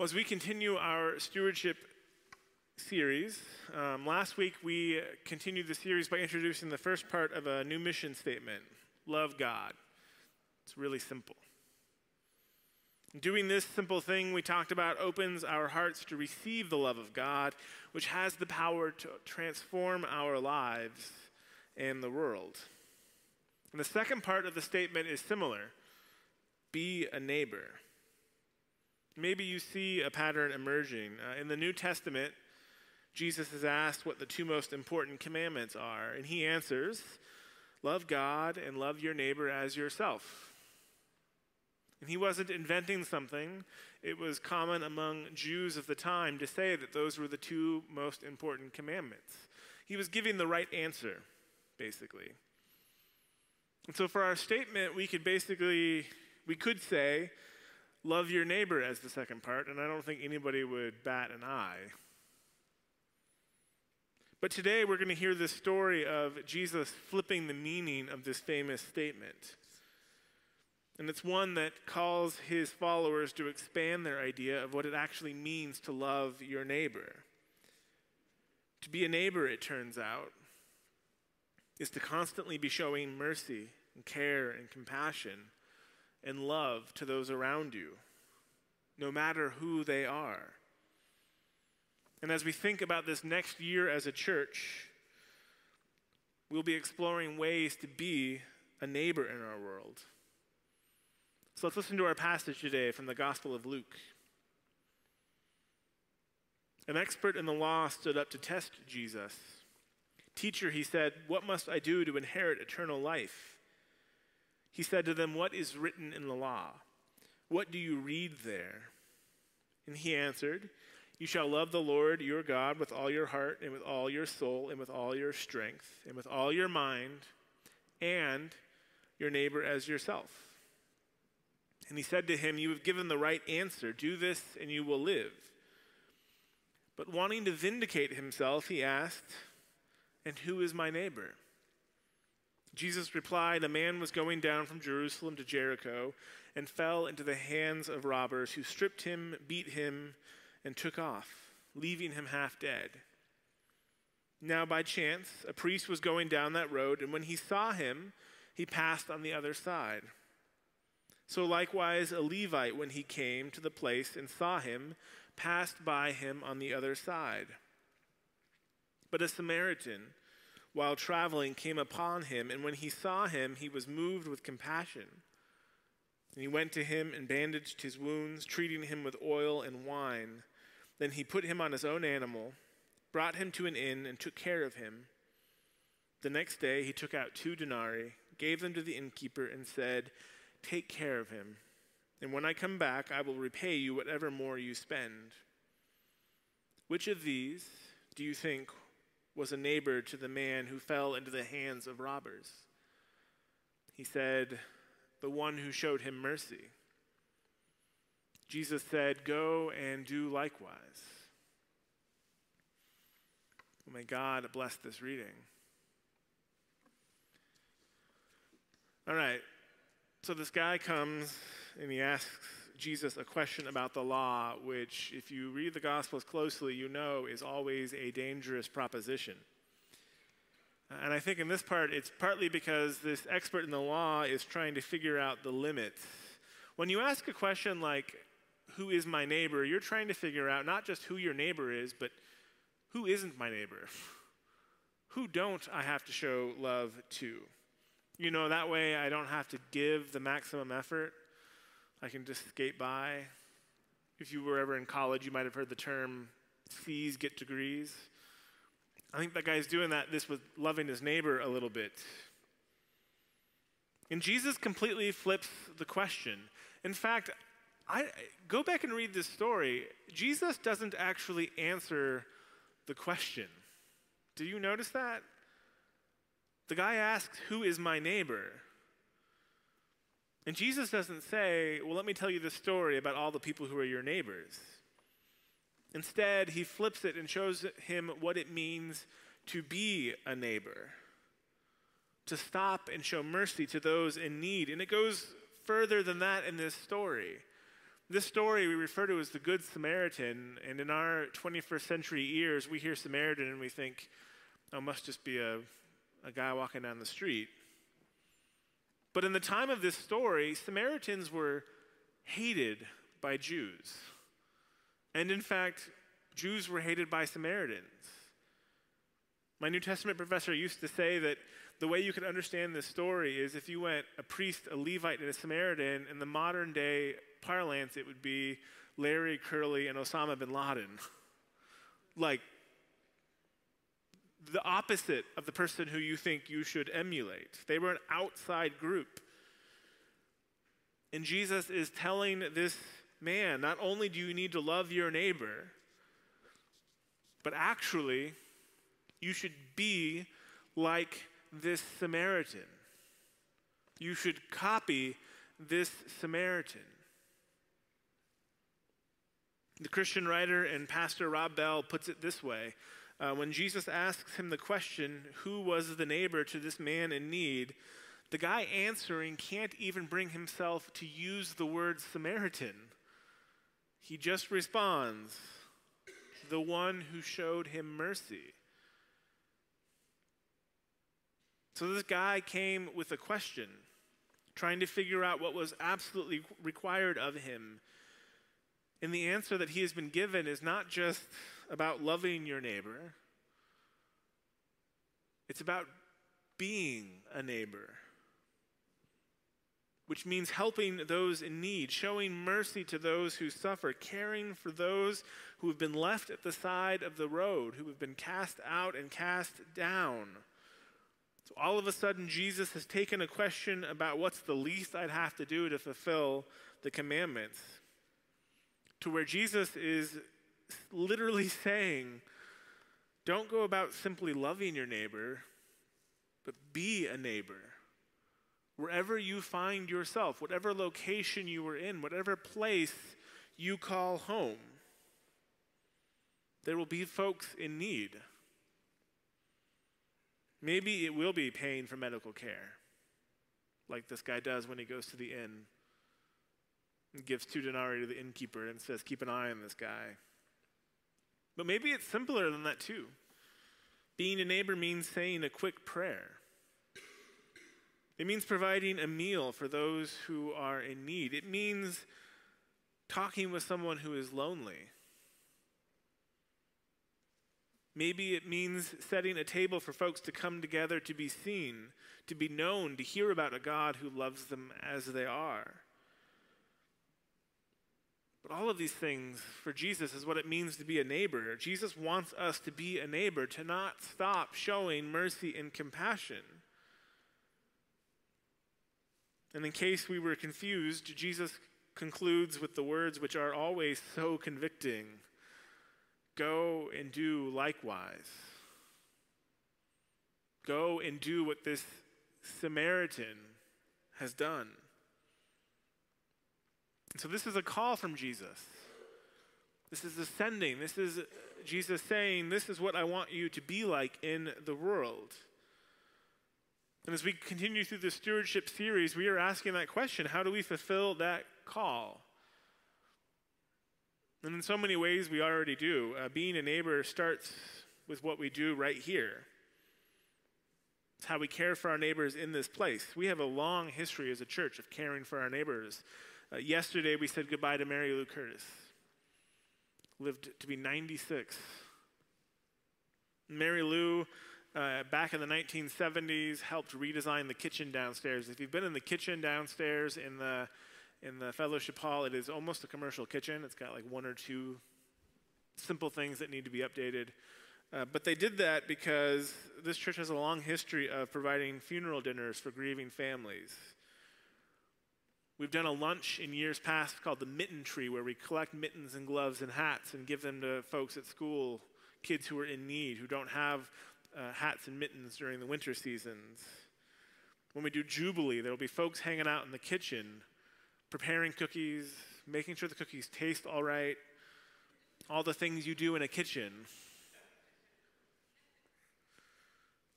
Well, as we continue our stewardship series, um, last week we continued the series by introducing the first part of a new mission statement love God. It's really simple. Doing this simple thing we talked about opens our hearts to receive the love of God, which has the power to transform our lives and the world. And the second part of the statement is similar be a neighbor. Maybe you see a pattern emerging. Uh, in the New Testament, Jesus is asked what the two most important commandments are, and he answers love God and love your neighbor as yourself. And he wasn't inventing something, it was common among Jews of the time to say that those were the two most important commandments. He was giving the right answer, basically. And so for our statement, we could basically we could say love your neighbor as the second part, and I don't think anybody would bat an eye. But today we're going to hear the story of Jesus flipping the meaning of this famous statement. And it's one that calls his followers to expand their idea of what it actually means to love your neighbor. To be a neighbor, it turns out, is to constantly be showing mercy and care and compassion and love to those around you, no matter who they are. And as we think about this next year as a church, we'll be exploring ways to be a neighbor in our world. So let's listen to our passage today from the Gospel of Luke. An expert in the law stood up to test Jesus. Teacher, he said, What must I do to inherit eternal life? He said to them, What is written in the law? What do you read there? And he answered, You shall love the Lord your God with all your heart, and with all your soul, and with all your strength, and with all your mind, and your neighbor as yourself. And he said to him, You have given the right answer. Do this, and you will live. But wanting to vindicate himself, he asked, And who is my neighbor? Jesus replied, A man was going down from Jerusalem to Jericho and fell into the hands of robbers who stripped him, beat him, and took off, leaving him half dead. Now, by chance, a priest was going down that road, and when he saw him, he passed on the other side. So, likewise, a Levite, when he came to the place and saw him, passed by him on the other side. But a Samaritan, while traveling came upon him, and when he saw him, he was moved with compassion. And he went to him and bandaged his wounds, treating him with oil and wine. Then he put him on his own animal, brought him to an inn, and took care of him. The next day he took out two denarii, gave them to the innkeeper, and said, Take care of him, and when I come back, I will repay you whatever more you spend. Which of these do you think was a neighbor to the man who fell into the hands of robbers. He said, The one who showed him mercy. Jesus said, Go and do likewise. may God bless this reading. All right, so this guy comes and he asks Jesus a question about the law, which, if you read the Gospels closely, you know is always a dangerous proposition. And I think in this part, it's partly because this expert in the law is trying to figure out the limits. When you ask a question like, Who is my neighbor? you're trying to figure out not just who your neighbor is, but who isn't my neighbor? who don't I have to show love to? You know, that way I don't have to give the maximum effort. I can just skate by. If you were ever in college, you might have heard the term C's get degrees. I think that guy's doing that this with loving his neighbor a little bit. And Jesus completely flips the question. In fact, I go back and read this story. Jesus doesn't actually answer the question. Do you notice that? The guy asks, Who is my neighbor? And Jesus doesn't say, Well, let me tell you the story about all the people who are your neighbors. Instead, he flips it and shows him what it means to be a neighbor, to stop and show mercy to those in need. And it goes further than that in this story. This story we refer to as the Good Samaritan, and in our 21st century ears, we hear Samaritan and we think, oh, must just be a, a guy walking down the street. But in the time of this story, Samaritans were hated by Jews. And in fact, Jews were hated by Samaritans. My New Testament professor used to say that the way you could understand this story is if you went a priest, a Levite, and a Samaritan, in the modern day parlance, it would be Larry, Curly, and Osama bin Laden. like, the opposite of the person who you think you should emulate. They were an outside group. And Jesus is telling this man not only do you need to love your neighbor, but actually, you should be like this Samaritan. You should copy this Samaritan. The Christian writer and pastor Rob Bell puts it this way uh, when Jesus asks him the question, Who was the neighbor to this man in need? the guy answering can't even bring himself to use the word Samaritan. He just responds, The one who showed him mercy. So this guy came with a question, trying to figure out what was absolutely required of him. And the answer that he has been given is not just about loving your neighbor, it's about being a neighbor, which means helping those in need, showing mercy to those who suffer, caring for those who have been left at the side of the road, who have been cast out and cast down. So all of a sudden, Jesus has taken a question about what's the least I'd have to do to fulfill the commandments to where Jesus is literally saying, don't go about simply loving your neighbor, but be a neighbor. Wherever you find yourself, whatever location you are in, whatever place you call home, there will be folks in need. Maybe it will be paying for medical care, like this guy does when he goes to the inn and gives two denarii to the innkeeper and says, Keep an eye on this guy. But maybe it's simpler than that, too. Being a neighbor means saying a quick prayer. It means providing a meal for those who are in need. It means talking with someone who is lonely. Maybe it means setting a table for folks to come together to be seen, to be known, to hear about a God who loves them as they are. But all of these things for Jesus is what it means to be a neighbor. Jesus wants us to be a neighbor, to not stop showing mercy and compassion. And in case we were confused, Jesus concludes with the words which are always so convicting Go and do likewise. Go and do what this Samaritan has done. So, this is a call from Jesus. This is ascending. This is Jesus saying, This is what I want you to be like in the world. And as we continue through the stewardship series, we are asking that question how do we fulfill that call? And in so many ways, we already do. Uh, being a neighbor starts with what we do right here. It's how we care for our neighbors in this place. We have a long history as a church of caring for our neighbors. Uh, yesterday, we said goodbye to Mary Lou Curtis. Lived to be 96. Mary Lou, uh, back in the 1970s, helped redesign the kitchen downstairs. If you've been in the kitchen downstairs in the in the fellowship hall, it is almost a commercial kitchen. It's got like one or two simple things that need to be updated. Uh, but they did that because this church has a long history of providing funeral dinners for grieving families. We've done a lunch in years past called the Mitten Tree, where we collect mittens and gloves and hats and give them to folks at school, kids who are in need, who don't have uh, hats and mittens during the winter seasons. When we do Jubilee, there will be folks hanging out in the kitchen, preparing cookies, making sure the cookies taste all right, all the things you do in a kitchen.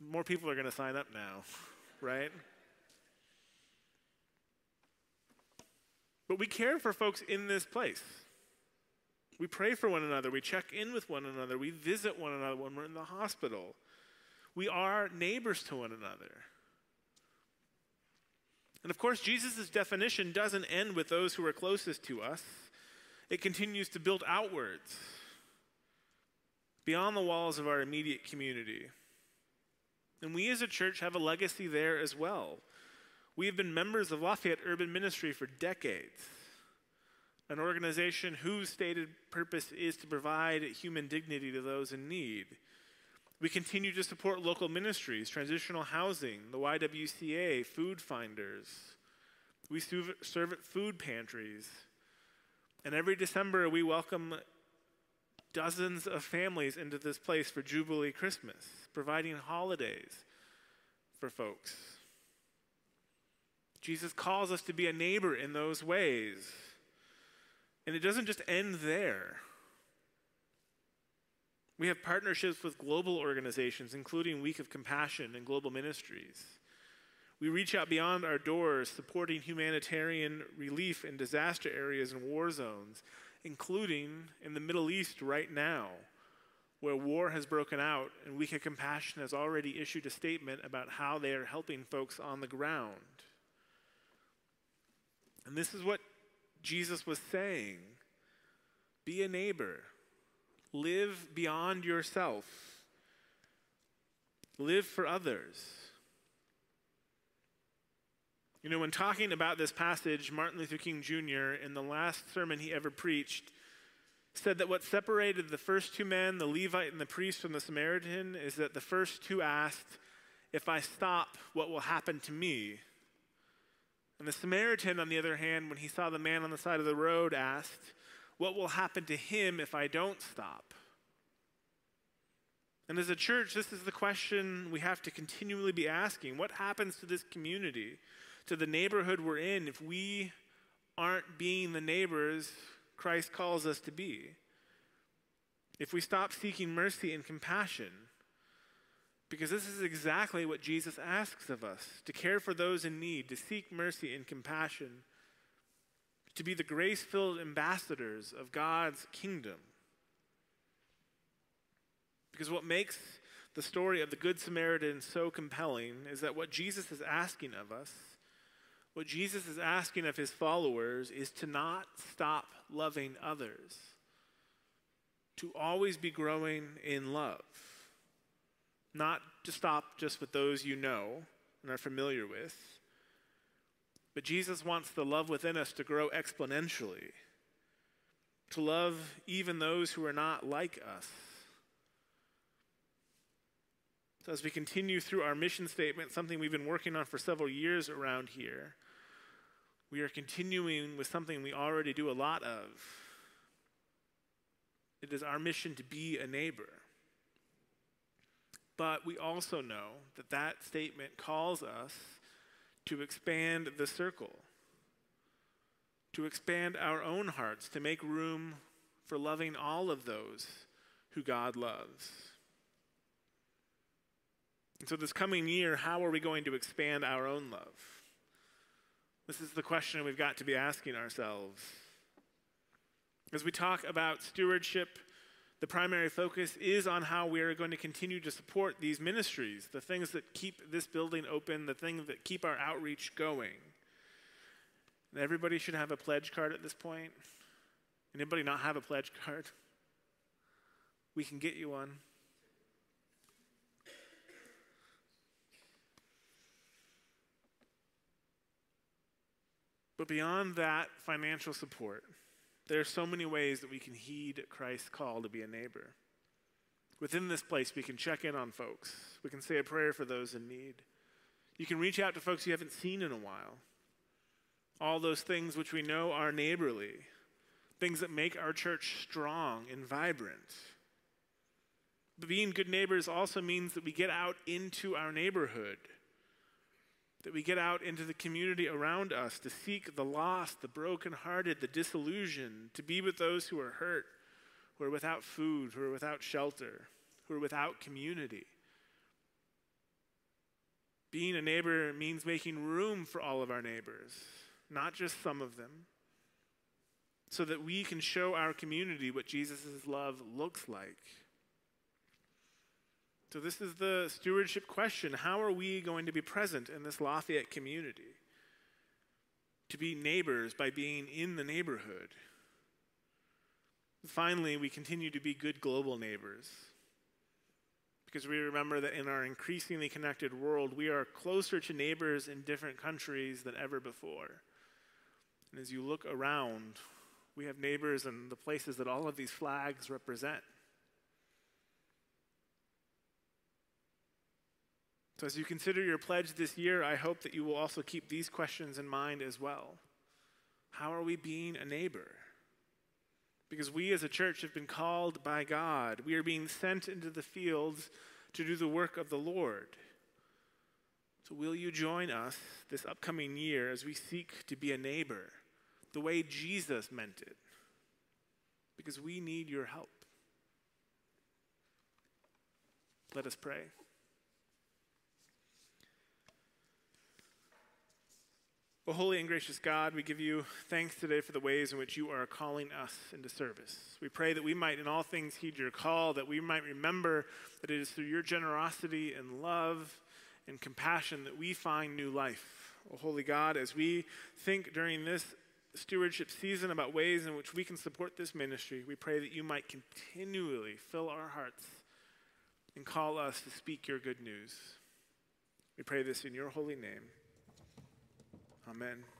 More people are going to sign up now, right? But we care for folks in this place. We pray for one another. We check in with one another. We visit one another when we're in the hospital. We are neighbors to one another. And of course, Jesus' definition doesn't end with those who are closest to us, it continues to build outwards beyond the walls of our immediate community. And we as a church have a legacy there as well. We have been members of Lafayette Urban Ministry for decades, an organization whose stated purpose is to provide human dignity to those in need. We continue to support local ministries, transitional housing, the YWCA, food finders. We serve at food pantries. And every December, we welcome dozens of families into this place for Jubilee Christmas, providing holidays for folks. Jesus calls us to be a neighbor in those ways. And it doesn't just end there. We have partnerships with global organizations, including Week of Compassion and Global Ministries. We reach out beyond our doors, supporting humanitarian relief in disaster areas and war zones including in the Middle East right now, where war has broken out, and Week of Compassion has already issued a statement about how they are helping folks on the ground. And this is what Jesus was saying be a neighbor, live beyond yourself, live for others. You know, when talking about this passage, Martin Luther King Jr., in the last sermon he ever preached, said that what separated the first two men, the Levite and the priest, from the Samaritan, is that the first two asked, If I stop, what will happen to me? And the Samaritan, on the other hand, when he saw the man on the side of the road, asked, What will happen to him if I don't stop? And as a church, this is the question we have to continually be asking What happens to this community? to the neighborhood we're in if we aren't being the neighbors Christ calls us to be. If we stop seeking mercy and compassion, because this is exactly what Jesus asks of us to care for those in need, to seek mercy and compassion, to be the grace filled ambassadors of God's kingdom. Because what makes the story of the Good Samaritan so compelling is that what Jesus is asking of us what Jesus is asking of his followers is to not stop loving others, to always be growing in love, not to stop just with those you know and are familiar with. But Jesus wants the love within us to grow exponentially, to love even those who are not like us. So, as we continue through our mission statement, something we've been working on for several years around here, we are continuing with something we already do a lot of. It is our mission to be a neighbor. But we also know that that statement calls us to expand the circle, to expand our own hearts, to make room for loving all of those who God loves. And so, this coming year, how are we going to expand our own love? This is the question we've got to be asking ourselves. As we talk about stewardship, the primary focus is on how we are going to continue to support these ministries, the things that keep this building open, the things that keep our outreach going. Everybody should have a pledge card at this point. Anybody not have a pledge card? We can get you one. But beyond that financial support, there are so many ways that we can heed Christ's call to be a neighbor. Within this place, we can check in on folks. We can say a prayer for those in need. You can reach out to folks you haven't seen in a while. All those things which we know are neighborly, things that make our church strong and vibrant. But being good neighbors also means that we get out into our neighborhood that we get out into the community around us to seek the lost, the brokenhearted, the disillusioned, to be with those who are hurt, who are without food, who are without shelter, who are without community. Being a neighbor means making room for all of our neighbors, not just some of them, so that we can show our community what Jesus' love looks like. So, this is the stewardship question. How are we going to be present in this Lafayette community? To be neighbors by being in the neighborhood. Finally, we continue to be good global neighbors. Because we remember that in our increasingly connected world, we are closer to neighbors in different countries than ever before. And as you look around, we have neighbors in the places that all of these flags represent. So, as you consider your pledge this year, I hope that you will also keep these questions in mind as well. How are we being a neighbor? Because we as a church have been called by God. We are being sent into the fields to do the work of the Lord. So, will you join us this upcoming year as we seek to be a neighbor the way Jesus meant it? Because we need your help. Let us pray. O holy and gracious God, we give you thanks today for the ways in which you are calling us into service. We pray that we might in all things heed your call, that we might remember that it is through your generosity and love and compassion that we find new life. O holy God, as we think during this stewardship season about ways in which we can support this ministry, we pray that you might continually fill our hearts and call us to speak your good news. We pray this in your holy name. Amen.